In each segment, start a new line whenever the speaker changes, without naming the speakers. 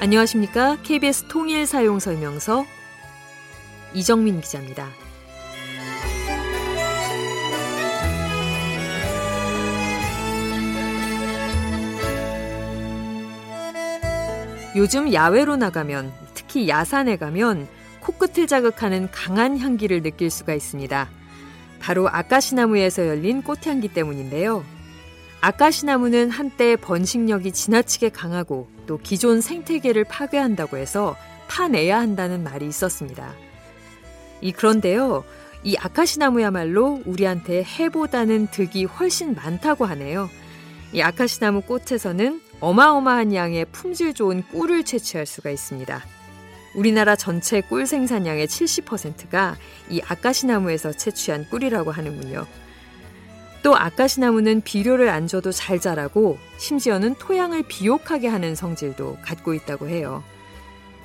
안녕하십니까? KBS 통일 사용 설명서 이정민 기자입니다. 요즘 야외로 나가면 특히 야산에 가면 코끝을 자극하는 강한 향기를 느낄 수가 있습니다. 바로 아까시나무에서 열린 꽃향기 때문인데요. 아까시나무는 한때 번식력이 지나치게 강하고 또 기존 생태계를 파괴한다고 해서 파내야 한다는 말이 있었습니다. 이 그런데요. 이 아카시나무야말로 우리한테 해보다는 득이 훨씬 많다고 하네요. 이 아카시나무 꽃에서는 어마어마한 양의 품질 좋은 꿀을 채취할 수가 있습니다. 우리나라 전체 꿀 생산량의 70%가 이 아카시나무에서 채취한 꿀이라고 하는군요. 또 아카시나무는 비료를 안 줘도 잘 자라고 심지어는 토양을 비옥하게 하는 성질도 갖고 있다고 해요.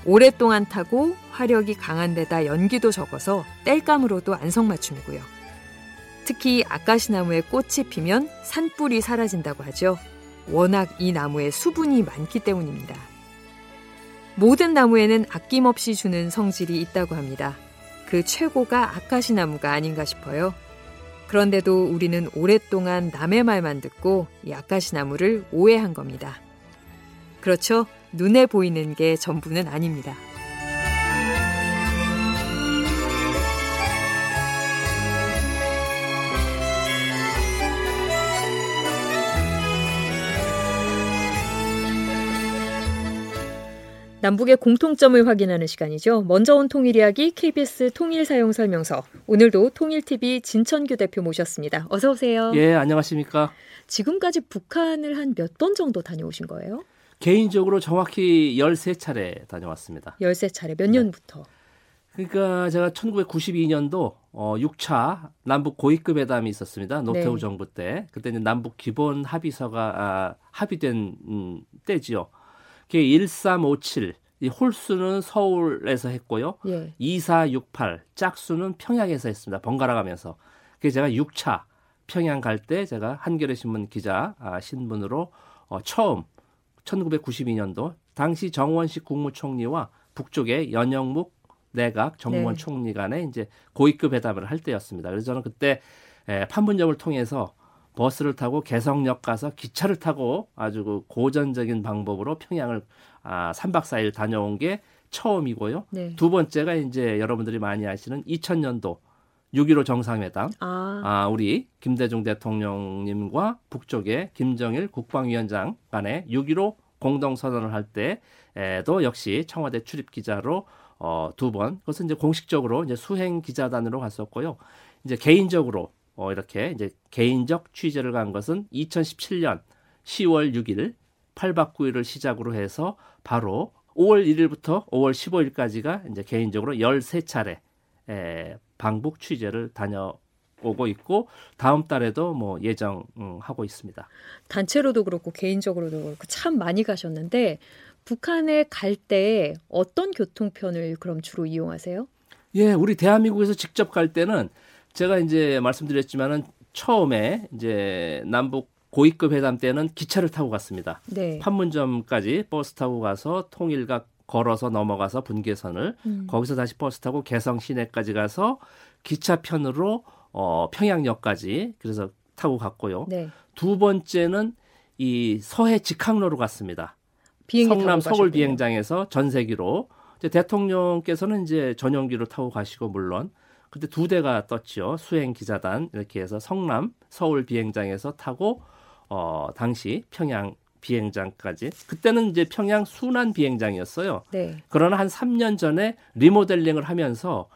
오랫동안 타고 화력이 강한 데다 연기도 적어서 땔감으로도 안성맞춤이고요. 특히 아카시나무에 꽃이 피면 산불이 사라진다고 하죠. 워낙 이 나무에 수분이 많기 때문입니다. 모든 나무에는 아낌없이 주는 성질이 있다고 합니다. 그 최고가 아카시나무가 아닌가 싶어요. 그런데도 우리는 오랫동안 남의 말만 듣고 이 아카시나무를 오해한 겁니다. 그렇죠. 눈에 보이는 게 전부는 아닙니다. 남북의 공통점을 확인하는 시간이죠. 먼저 온 통일 이야기 KBS 통일 사용 설명서. 오늘도 통일TV 진천규 대표 모셨습니다. 어서 오세요.
예, 안녕하십니까?
지금까지 북한을 한 몇 번 정도 다녀오신 거예요?
개인적으로 정확히 13차례 다녀왔습니다.
13차례. 몇 년부터?
그러니까 제가 1992년도 어 6차 남북 고위급 회담이 있었습니다. 노태우
네.
정부 때. 그때 는 남북 기본 합의서가 아, 합의된 음, 때지요. 그게 1357. 이 홀수는 서울에서 했고요.
예.
2468 짝수는 평양에서 했습니다. 번갈아 가면서. 그래서 제가 6차 평양 갈 때 제가 한겨레 신문 기자 아, 신분으로 어, 처음 1992년도 당시 정원식 국무총리와 북쪽의 연영묵 내각 정무원
네.
총리 간에 이제 고위급 회담을 할 때였습니다. 그래서 저는 그때 에, 판문점을 통해서 버스를 타고 개성역 가서 기차를 타고 아주 그 고전적인 방법으로 평양을 아, 3박 4일 다녀온 게 처음이고요.
네.
두 번째가 이제 여러분들이 많이 아시는 2000년도 6.15 정상회담.
아,
아, 우리 김대중 대통령님과 북쪽의 김정일 국방위원장 간에 6.15 공동선언을 할 때에도 역시 청와대 출입 기자로 어, 두 번, 그것은 이제 공식적으로 이제 수행 기자단으로 갔었고요. 이제 개인적으로 어, 이렇게 이제 개인적 취재를 간 것은 2017년 10월 6일 8박 9일을 시작으로 해서 바로 5월 1일부터 5월 15일까지가 이제 개인적으로 13차례 에, 방북 취재를 다녀 오고 있고 다음 달에도 뭐 예정하고 있습니다.
단체로도 그렇고 개인적으로도 그렇고 참 많이 가셨는데 북한에 갈 때 어떤 교통편을 그럼 주로 이용하세요?
예, 우리 대한민국에서 직접 갈 때는 제가 이제 말씀드렸지만은 처음에 이제 남북 고위급 회담 때는 기차를 타고 갔습니다.
네.
판문점까지 버스 타고 가서 통일각 걸어서 넘어가서 분계선을
음.
거기서 다시 버스 타고 개성 시내까지 가서 기차편으로 어, 평양역까지 그래서 타고 갔고요.
네.
두 번째는 이 서해 직항로로 갔습니다. 성남 서울
가셨군요.
비행장에서 전세기로 대통령께서는 이제 전용기로 타고 가시고 물론 그때 두 대가 떴죠. 수행 기자단 이렇게 해서 성남 서울 비행장에서 타고 어 당시 평양 비행장까지 그때는 이제 평양 순환 비행장이었어요.
네.
그러나 한 3년 전에 리모델링을 하면서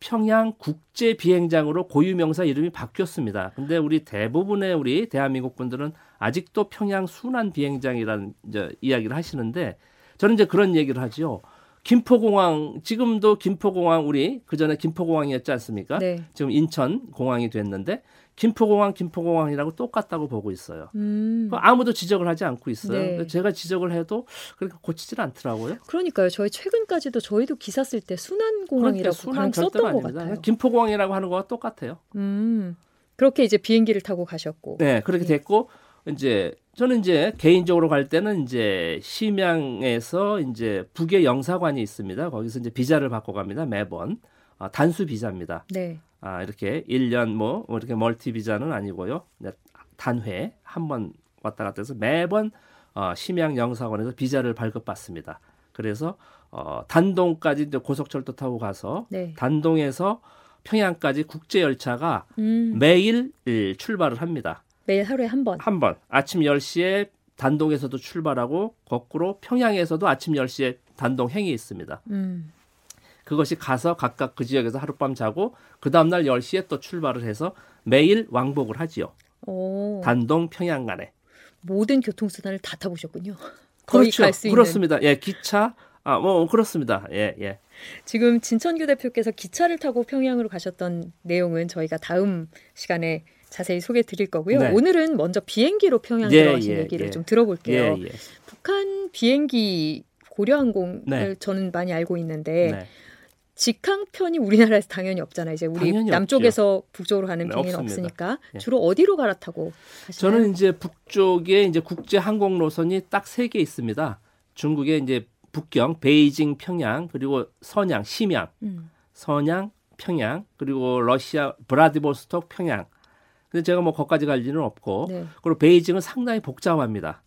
평양 국제 비행장으로 고유 명사 이름이 바뀌었습니다. 근데 우리 대부분의 우리 대한민국 분들은 아직도 평양 순환 비행장이라는 이제 이야기를 하시는데 저는 이제 그런 얘기를 하지요. 김포공항 지금도 김포공항 우리 그 전에 김포공항이었지 않습니까?
네.
지금 인천 공항이 됐는데 김포공항 김포공항이라고 똑같다고 보고 있어요.
음.
그 아무도 지적을 하지 않고 있어요.
네.
제가 지적을 해도 그렇게 고치질 않더라고요.
그러니까요. 저희 최근까지도 저희도 기사 쓸 때 순환공항이라고
순환
썼던 것
아닙니다.
같아요.
김포공항이라고 하는 거와 똑같아요.
음. 그렇게 이제 비행기를 타고 가셨고.
네, 그렇게
예.
됐고 이제 저는 이제 개인적으로 갈 때는 이제 심양에서 이제 북의 영사관이 있습니다. 거기서 이제 비자를 받고 갑니다. 매번 아, 단수 비자입니다.
네.
아 이렇게 1년 뭐, 뭐 이렇게 멀티 비자는 아니고요. 단회 한 번 왔다 갔다 해서 매번 어, 심양 영사관에서 비자를 발급받습니다. 그래서 어, 단동까지 이제 고속철도 타고 가서
네.
단동에서 평양까지 국제 열차가
음,
매일 출발을 합니다.
매일 하루에 한 번.
한 번 아침 10시에 단동에서도 출발하고 거꾸로 평양에서도 아침 10시에 단동 행이 있습니다.
음,
그것이 가서 각각 그 지역에서 하룻밤 자고 그 다음 날 10시에 또 출발을 해서 매일 왕복을 하지요.
오,
단동 평양 간에.
모든 교통수단을 다 타보셨군요.
그렇죠.
갈수 있는.
그렇습니다. 예, 기차 아, 뭐 그렇습니다. 예, 예.
지금 진천규 대표께서 기차를 타고 평양으로 가셨던 내용은 저희가 다음 시간에 자세히 소개해 드릴 거고요.
네.
오늘은 먼저 비행기로 평양
예,
들어가신
예,
얘기를
예.
좀 들어볼게요.
예, 예.
북한 비행기 고려항공을
네.
저는 많이 알고 있는데
네.
직항편이 우리나라에서 당연히 없잖아요. 이제 우리 남쪽에서 북쪽으로 가는
네, 없습니다.
없으니까
예.
주로 어디로 갈아타고 가시나요?
저는 이제 북쪽에 이제 국제 항공 노선이 딱 세 개 있습니다. 중국의 이제 북경, 베이징, 평양, 그리고 선양, 심양,
음,
선양, 평양, 그리고 러시아 브라디보스톡, 평양. 근데 제가 뭐 거기까지 갈 일은 없고,
네.
그리고 베이징은 상당히 복잡합니다.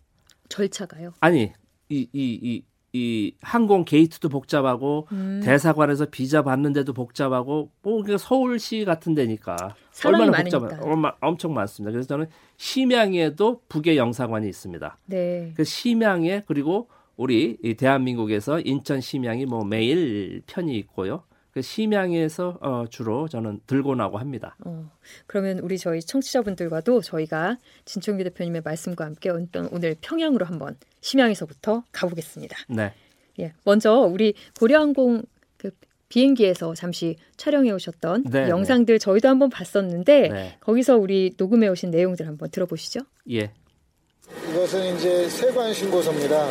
절차가요.
아니, 이, 이, 이, 이 항공 게이트도 복잡하고,
음,
대사관에서 비자 받는데도 복잡하고, 뭐, 그러니까 서울시 같은 데니까. 얼마나. 복잡한, 얼마, 엄청 많습니다. 그래서 저는 심양에도 북의 영사관이 있습니다.
네.
그 심양에 그리고 우리 이 대한민국에서 인천 심양이 뭐 매일 편이 있고요. 그 심양에서 어, 주로 저는 들고 나고 합니다.
어, 그러면 우리 저희 청취자분들과도 저희가 진청규 대표님의 말씀과 함께 오늘 평양으로 한번 심양에서부터 가보겠습니다.
네,
예, 먼저 우리 고려항공 그 비행기에서 잠시 촬영해 오셨던
네,
영상들 저희도 한번 봤었는데
네,
거기서 우리 녹음해 오신 내용들 한번 들어보시죠.
예,
이것은 이제 세관 신고서입니다.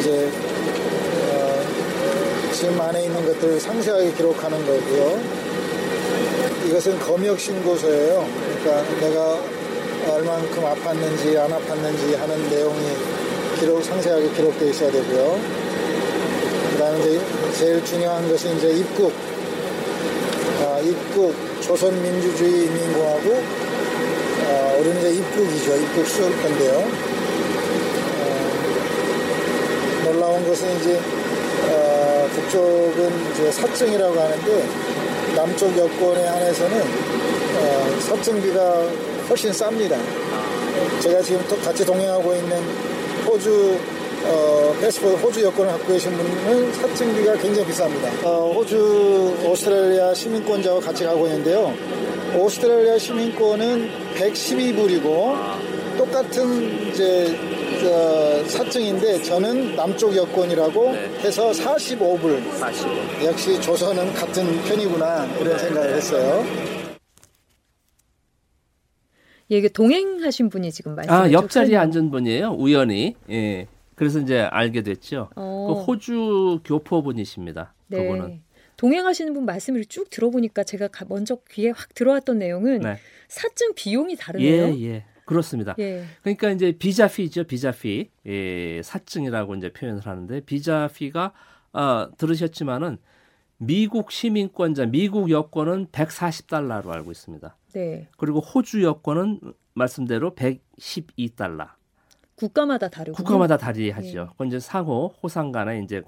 이제 어, 지금 안에 있는 것들을 상세하게 기록하는 거고요. 이것은 검역 신고서예요. 그러니까 내가 얼만큼 아팠는지 안 아팠는지 하는 내용이 기록 상세하게 기록되어 있어야 되고요. 그다음에 제일 중요한 것은 이제 입국, 아, 입국 조선민주주의 인민공화국 어, 우리는 이제 입국이죠. 입국 수을 건데요. 어, 놀라운 것은 이제 어, 북쪽은 이제 사증이라고 하는데 남쪽 여권에 한해서는 어, 사증비가 훨씬 쌉니다. 제가 지금 또 같이 동행하고 있는 호주 어, 패스포트 호주 여권을 갖고 계신 분은 사증비가 굉장히 비쌉니다. 어, 호주 오스트레일리아 시민권자와 같이 가고 있는데요. 오스트레일리아 시민권은 112불이고 똑같은 이제 어, 사증인데 저는 남쪽 여권이라고
네.
해서 45불.
45.
역시 조선은 같은 편이구나 이런 생각을 했어요.
예, 이게 동행하신 분이 지금 말씀.
아 옆자리에 앉은 분이에요. 우연히. 예. 그래서 이제 알게 됐죠.
어,
그 호주 교포분이십니다.
네.
그분은.
동행하시는 분 말씀을 쭉 들어보니까 제가 가- 먼저 귀에 확 들어왔던 내용은
네.
사증 비용이 다르네요.
예, 예. 그렇습니다.
예.
그러니까 이제 비자피죠, 비자피. 예, 사증이라고 이제 표현을 하는데 비자피가 아, 들으셨지만은 미국 시민권자, 미국 여권은 140달러로 알고 있습니다.
네.
그리고 호주 여권은 말씀대로 112달러.
국가마다 다르고.
국가마다 다리하죠.
네.
그건 이제 상호 호상 간에 이제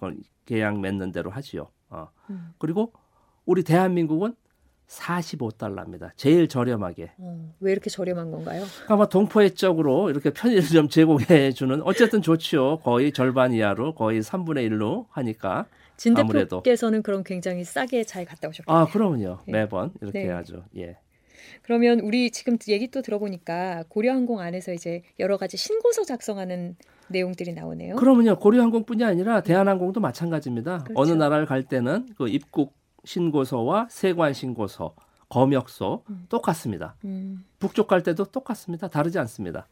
계약 맺는 대로 하지요. 어.
음.
그리고 우리 대한민국은 45달러입니다. 제일 저렴하게.
어, 왜 이렇게 저렴한 건가요?
아마 동포회 쪽으로 이렇게 편의점 제공해 주는 어쨌든 좋지요. 거의 절반 이하로 거의 3분의 1로 하니까.
진. 대표께서는 그럼 굉장히 싸게 잘 갔다 오셨겠네요.
아, 그러면요.
네.
매번 이렇게
네.
해야죠. 예.
그러면 우리 지금 얘기 또 들어보니까 고려항공 안에서 이제 여러 가지 신고서 작성하는 내용들이 나오네요.
그러면요. 고려항공뿐이 아니라 대한항공도 마찬가지입니다.
그렇죠.
어느 나라를 갈 때는 그 입국 신고서와 세관 신고서, 검역소
음.
똑같습니다.
음,
북쪽 갈 때도 똑같습니다. 다르지 않습니다.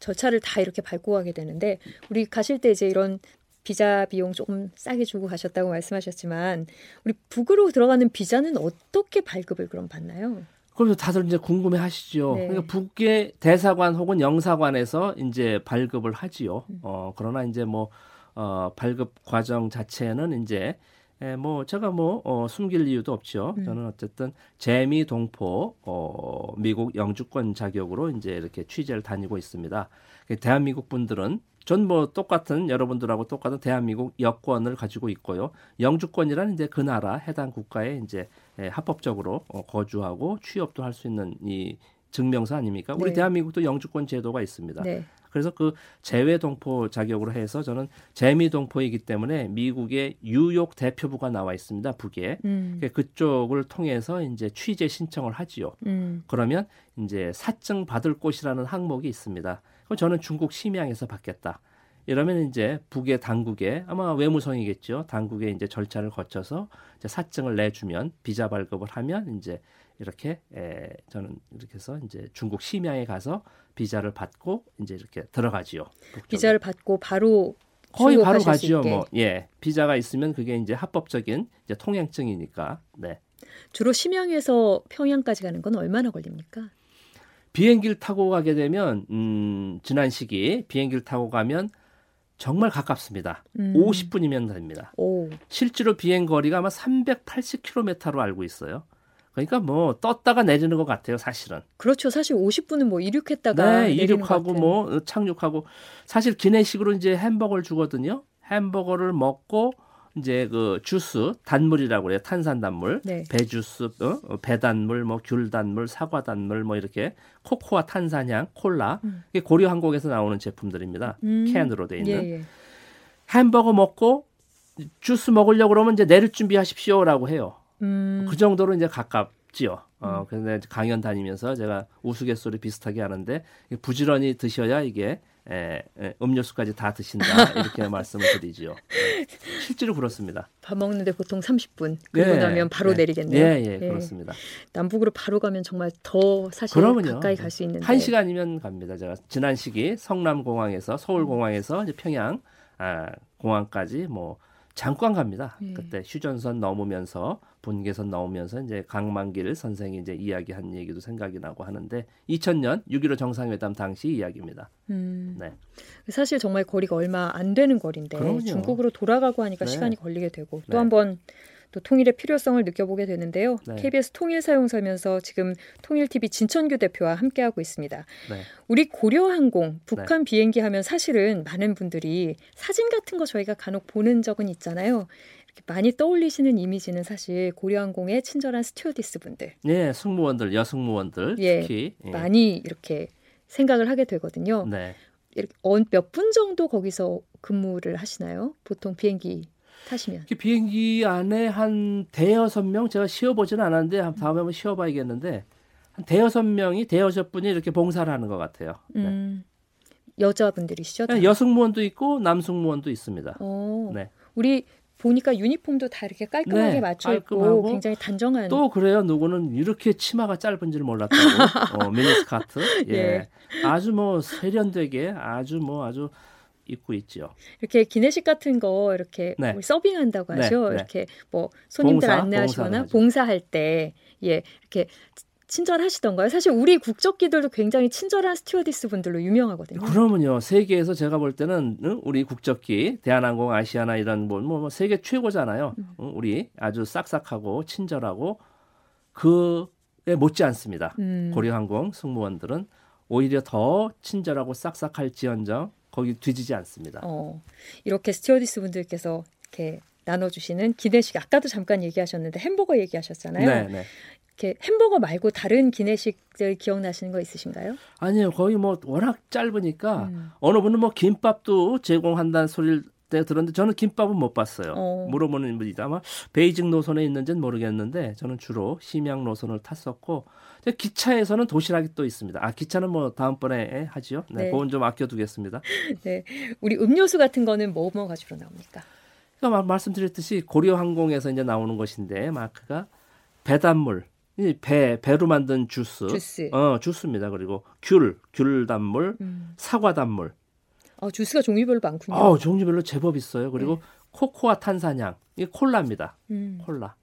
절차를 다 이렇게 밟고 가게 되는데 우리 가실 때 이제 이런 비자 비용 조금 싸게 주고 가셨다고 말씀하셨지만 우리 북으로 들어가는 비자는 어떻게 발급을 그럼 받나요?
그럼 다들 이제 궁금해 하시죠.
네.
그러니까 북의 대사관 혹은 영사관에서 이제 발급을 하지요.
음.
어, 그러나 이제 뭐, 어, 발급 과정 자체는 이제 에, 뭐 제가 뭐 어, 숨길 이유도 없죠.
음.
저는 어쨌든 재미 동포 어, 미국 영주권 자격으로 이제 이렇게 취재를 다니고 있습니다. 그 대한민국 분들은 전 뭐 똑같은 여러분들하고 똑같은 대한민국 여권을 가지고 있고요. 영주권이라는 이제 그 나라 해당 국가에 이제 에, 합법적으로 어, 거주하고 취업도 할 수 있는 이 증명서 아닙니까? 우리
네.
대한민국도 영주권 제도가 있습니다.
네.
그래서 그 재외 동포 자격으로 해서 저는 재미 동포이기 때문에 미국의 뉴욕 대표부가 나와 있습니다. 북에
음.
그쪽을 통해서 이제 취재 신청을 하지요.
음.
그러면 이제 사증 받을 곳이라는 항목이 있습니다. 그럼 저는 중국 심양에서 받겠다. 이러면 이제 북의 당국에 아마 외무성이겠죠. 당국에 이제 절차를 거쳐서 이제 사증을 내주면 비자 발급을 하면 이제 이렇게 에, 저는 이렇게 해서 이제 중국 심양에 가서 비자를 받고 이제 이렇게 들어가지요. 북쪽으로.
비자를 받고 바로
거의 바로.
있게.
뭐 예, 비자가 있으면 그게 이제 합법적인 이제 통행증이니까. 네.
주로 심양에서 평양까지 가는 건 얼마나 걸립니까?
비행기를 타고 가게 되면 음, 지난 시기 비행기를 타고 가면 정말 가깝습니다.
음.
50분이면 됩니다.
오.
실제로 비행 거리가 아마 380km로 알고 있어요. 그러니까 뭐 떴다가 내리는 것 같아요, 사실은.
그렇죠. 사실 50분은 뭐 이륙했다가
네, 이륙하고. 뭐 착륙하고 사실 기내식으로 이제 햄버거를 주거든요. 햄버거를 먹고 이제 그 주스 단물이라고 그래요. 탄산 단물,
네.
배 주스, 어? 어, 배 단물, 뭐 귤 단물, 사과 단물, 뭐 이렇게 코코아 탄산향, 콜라
음.
이게 고려 항공에서 나오는 제품들입니다.
음.
캔으로 돼 있는
예, 예.
햄버거 먹고 주스 먹으려고 그러면 이제 내릴 준비하십시오라고 해요.
음.
그 정도로 이제 가깝지요. 어, 근데 강연 다니면서 제가 우스갯소리 비슷하게 하는데 부지런히 드셔야 이게 에, 에, 음료수까지 다 드신다 이렇게 말씀을 드리지요. 예. 실제로 그렇습니다.
밥 먹는데 보통 30분. 그리고
예,
나면 바로
예.
내리겠네요.
예, 예, 그렇습니다.
남북으로 바로 가면 정말 더 사실
그러면요.
가까이 갈 수 있는데.
한 시간이면 갑니다. 제가 지난 시기 성남공항에서 서울공항에서 이제 평양 아, 공항까지 뭐 잠깐 갑니다.
예.
그때 휴전선 넘으면서 분계선 넘으면서 이제 강만길 선생이 이제 이야기한 얘기도 생각이 나고 하는데 2000년 6.15 정상회담 당시 이야기입니다.
음.
네.
사실 정말 거리가 얼마 안 되는 거리인데
그럼요.
중국으로 돌아가고 하니까
네.
시간이 걸리게 되고 또
네.
한번 또 통일의 필요성을 느껴보게 되는데요.
네.
KBS 통일 사용사면서 지금 통일TV 진천규 대표와 함께하고 있습니다.
네.
우리 고려항공 북한 비행기 하면 사실은 많은 분들이 사진 같은 거 저희가 간혹 보는 적은 있잖아요. 많이 떠올리시는 이미지는 사실 고려항공의 친절한 스튜어디스 분들
예, 승무원들, 여승무원들
예,
특히 예.
많이 이렇게 생각을 하게 되거든요.
네.
몇분 정도 거기서 근무를 하시나요? 보통 비행기 타시면.
비행기 안에 한 대여섯 명 제가 쉬어보지는 않았는데 한- 다음에 한번 쉬어봐야겠는데 한 대여섯 명이 대여섯 분이 이렇게 봉사를 하는 것 같아요. 네.
음, 여자분들이시죠? 다?
네, 여승무원도 있고 남승무원도 있습니다.
어,
네.
우리 보니까 유니폼도 다 이렇게 깔끔하게
네,
맞춰 있고 굉장히 단정한.
또 그래요. 누구는 이렇게 치마가 짧은지를 몰랐다고. 어, 미니스카트. 예.
예.
아주 뭐 세련되게 아주 뭐 아주 입고 있죠.
이렇게 기내식 같은 거 이렇게
네.
우리 서빙한다고
네,
하죠.
네.
이렇게 뭐 손님들
봉사,
안내하시거나
하죠.
봉사할 때 예, 이렇게 친절하시던가요? 사실 우리 국적기들도 굉장히 친절한 스튜어디스 분들로 유명하거든요.
그러면요 세계에서 제가 볼 때는 응? 우리 국적기 대한항공 아시아나 이런 뭐, 뭐, 뭐 세계 최고잖아요.
음.
응? 우리 아주 싹싹하고 친절하고 그에 못지 않습니다.
음,
고려항공 승무원들은 오히려 더 친절하고 싹싹할 지언정 거기 뒤지지 않습니다.
어, 이렇게 스튜어디스 분들께서 이렇게 나눠주시는 기내식 아까도 잠깐 얘기하셨는데 햄버거 얘기하셨잖아요.
네, 네.
이렇게 햄버거 말고 다른 기내식들 기억나시는 거 있으신가요?
아니요, 거의 뭐 워낙 짧으니까
음.
어느 분은 뭐 김밥도 제공한다는 소리를 때 들었는데 저는 김밥은 못 봤어요.
어.
물어보는 분이 아마 베이징 노선에 있는지는 모르겠는데 저는 주로 심양 노선을 탔었고 기차에서는 도시락이 또 있습니다. 아 기차는 뭐 다음번에 하지요. 네,
네.
그건 좀 아껴두겠습니다.
네, 우리 음료수 같은 거는 뭐 뭐가 주로 나옵니까?
그러니까 마- 말씀드렸듯이 고려항공에서 이제 나오는 것인데 마크가 배단물, 이 배 배로 만든 주스,
주스.
어 주스입니다. 그리고 귤, 귤 단물,
음.
사과 단물.
아, 주스가 종류별로 많군요.
어 종류별로 제법 있어요. 그리고
네.
코코아 탄산향, 이게 콜라입니다.
음.
콜라.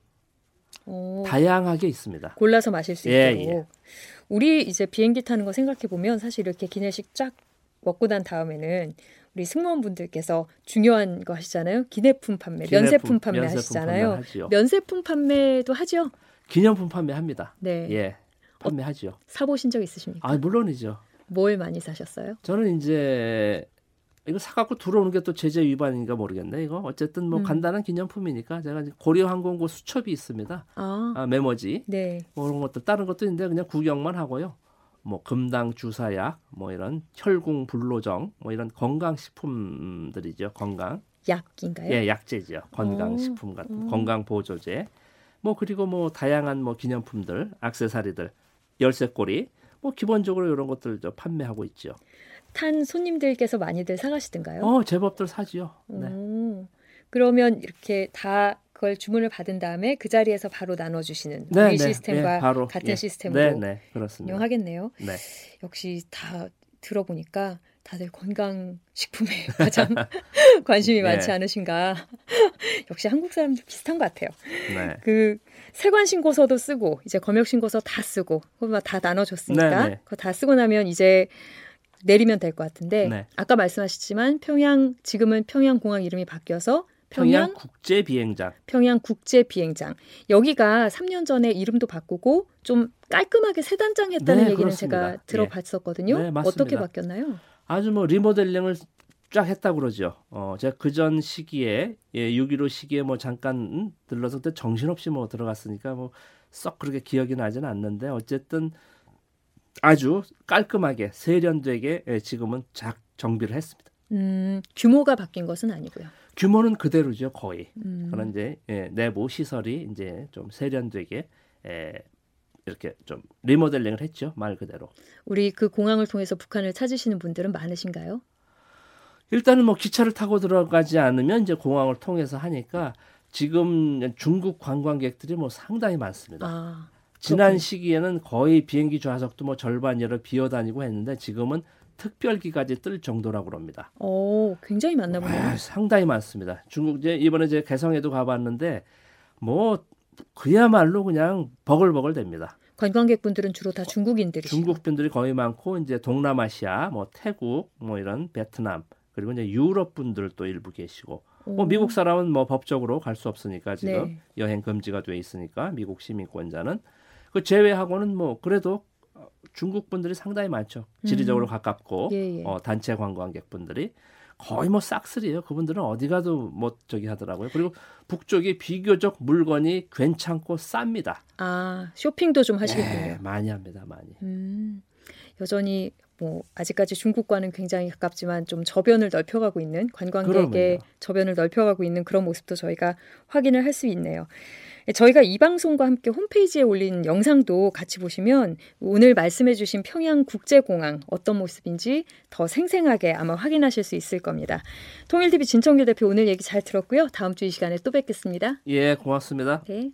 오,
다양하게 있습니다.
골라서 마실 수
예,
있도록.
예.
우리 이제 비행기 타는 거 생각해 보면 사실 이렇게 기내식 쫙 먹고 난 다음에는 우리 승무원분들께서 중요한 거 하시잖아요. 기내품 판매,
기내품,
면세품 판매
면세품
하시잖아요.
판매하지요.
면세품 판매도 하죠.
기념품 판매합니다.
네.
예, 판매하지요.
사보신 적 있으십니까?
아 물론이죠.
뭘 많이 사셨어요?
저는 이제 이거 사갖고 들어오는 게 또 제재 위반인가 모르겠네. 이거 어쨌든 뭐
음.
간단한 기념품이니까 제가 고려항공고 수첩이 있습니다.
아,
아, 메모지
네.
뭐 그런 것들 다른 것도 있는데 그냥 구경만 하고요. 뭐 금당 주사약, 뭐 이런 혈궁 불로정, 뭐 이런 건강 식품들이죠. 건강
약인가요?
예 약재죠. 건강
오,
식품 같은
오.
건강 보조제. 뭐 그리고 뭐 다양한 뭐 기념품들, 액세서리들, 열쇠고리. 뭐 기본적으로 이런 것들 저 판매하고 있죠.
탄 손님들께서 많이들 사가시던가요?
어 제법들 사지요. 네.
오, 그러면 이렇게 다 그걸 주문을 받은 다음에 그 자리에서 바로 나눠주시는
네,
우리
네,
시스템과
예, 바로,
같은
예.
시스템으로
네, 네, 그렇습니다.
운영하겠네요.
네.
역시 다 들어보니까 다들 건강 식품에 가장 관심이
네.
많지 않으신가. 역시 한국 사람들 비슷한 것 같아요.
네.
그 세관 신고서도 쓰고 이제 검역 신고서 다 쓰고 그거 다 나눠줬으니까
네, 네.
그거 다 쓰고 나면 이제 내리면 될 것 같은데
네.
아까 말씀하셨지만 평양 지금은 평양 공항 이름이 바뀌어서
평양 국제 비행장.
평양 국제 비행장 여기가 3년 전에 이름도 바꾸고 좀 깔끔하게 새 단장했다는
네,
얘기는
그렇습니다.
제가
예.
들어봤었거든요.
네, 맞습니다.
어떻게 바뀌었나요?
아주 뭐 리모델링을 쫙 했다 그러죠. 어, 제가 그 전 시기에 예, 6.15 시기에 뭐 잠깐 음, 들러서 그때 정신없이 뭐 들어갔으니까 뭐 썩 그렇게 기억이 나지는 않는데 어쨌든 아주 깔끔하게 세련되게 예, 지금은 작 정비를 했습니다.
음, 규모가 바뀐 것은 아니고요.
규모는 그대로죠, 거의.
음,
그런 이제 예, 내부 시설이 이제 좀 세련되게 예, 이렇게 좀 리모델링을 했죠, 말 그대로.
우리 그 공항을 통해서 북한을 찾으시는 분들은 많으신가요?
일단은 뭐 기차를 타고 들어가지 않으면 이제 공항을 통해서 하니까 지금 중국 관광객들이 뭐 상당히 많습니다.
아,
지난. 시기에는 거의 비행기 좌석도 뭐 절반 이로 비어 다니고 했는데 지금은 특별기까지 뜰 정도라고 그럽니다.
오, 굉장히 많나 보네요.
아, 상당히 많습니다. 중국 이제 이번에 제 개성에도 가봤는데 뭐 그야말로 그냥 버글버글 됩니다.
관광객분들은 주로 다 중국인들이시고.
중국 분들이 거의 많고 이제 동남아시아, 뭐 태국, 뭐 이런 베트남 그리고 이제 유럽 분들도 일부 계시고 뭐
오.
미국 사람은 뭐 법적으로 갈 수 없으니까 지금
네.
여행 금지가 돼 있으니까 미국 시민권자는 그 제외하고는 뭐 그래도 어, 중국 분들이 상당히 많죠. 지리적으로
음.
가깝고
예, 예.
어, 단체 관광객 분들이 거의 뭐 싹쓸이에요. 그분들은 어디 가도 뭐 저기 하더라고요. 그리고 북쪽이 비교적 물건이 괜찮고 쌉니다.
아, 쇼핑도 좀 하시겠군요.
네, 많이 합니다, 많이.
음, 여전히 뭐 아직까지 중국과는 굉장히 가깝지만 좀 저변을 넓혀가고 있는 관광객의. 저변을 넓혀가고 있는 그런 모습도 저희가 확인을 할 수 있네요. 저희가 이 방송과 함께 홈페이지에 올린 영상도 같이 보시면 오늘 말씀해주신 평양 국제공항 어떤 모습인지 더 생생하게 아마 확인하실 수 있을 겁니다. 통일TV 진청규 대표 오늘 얘기 잘 들었고요. 다음 주 이 시간에 또 뵙겠습니다.
예, 고맙습니다.
네.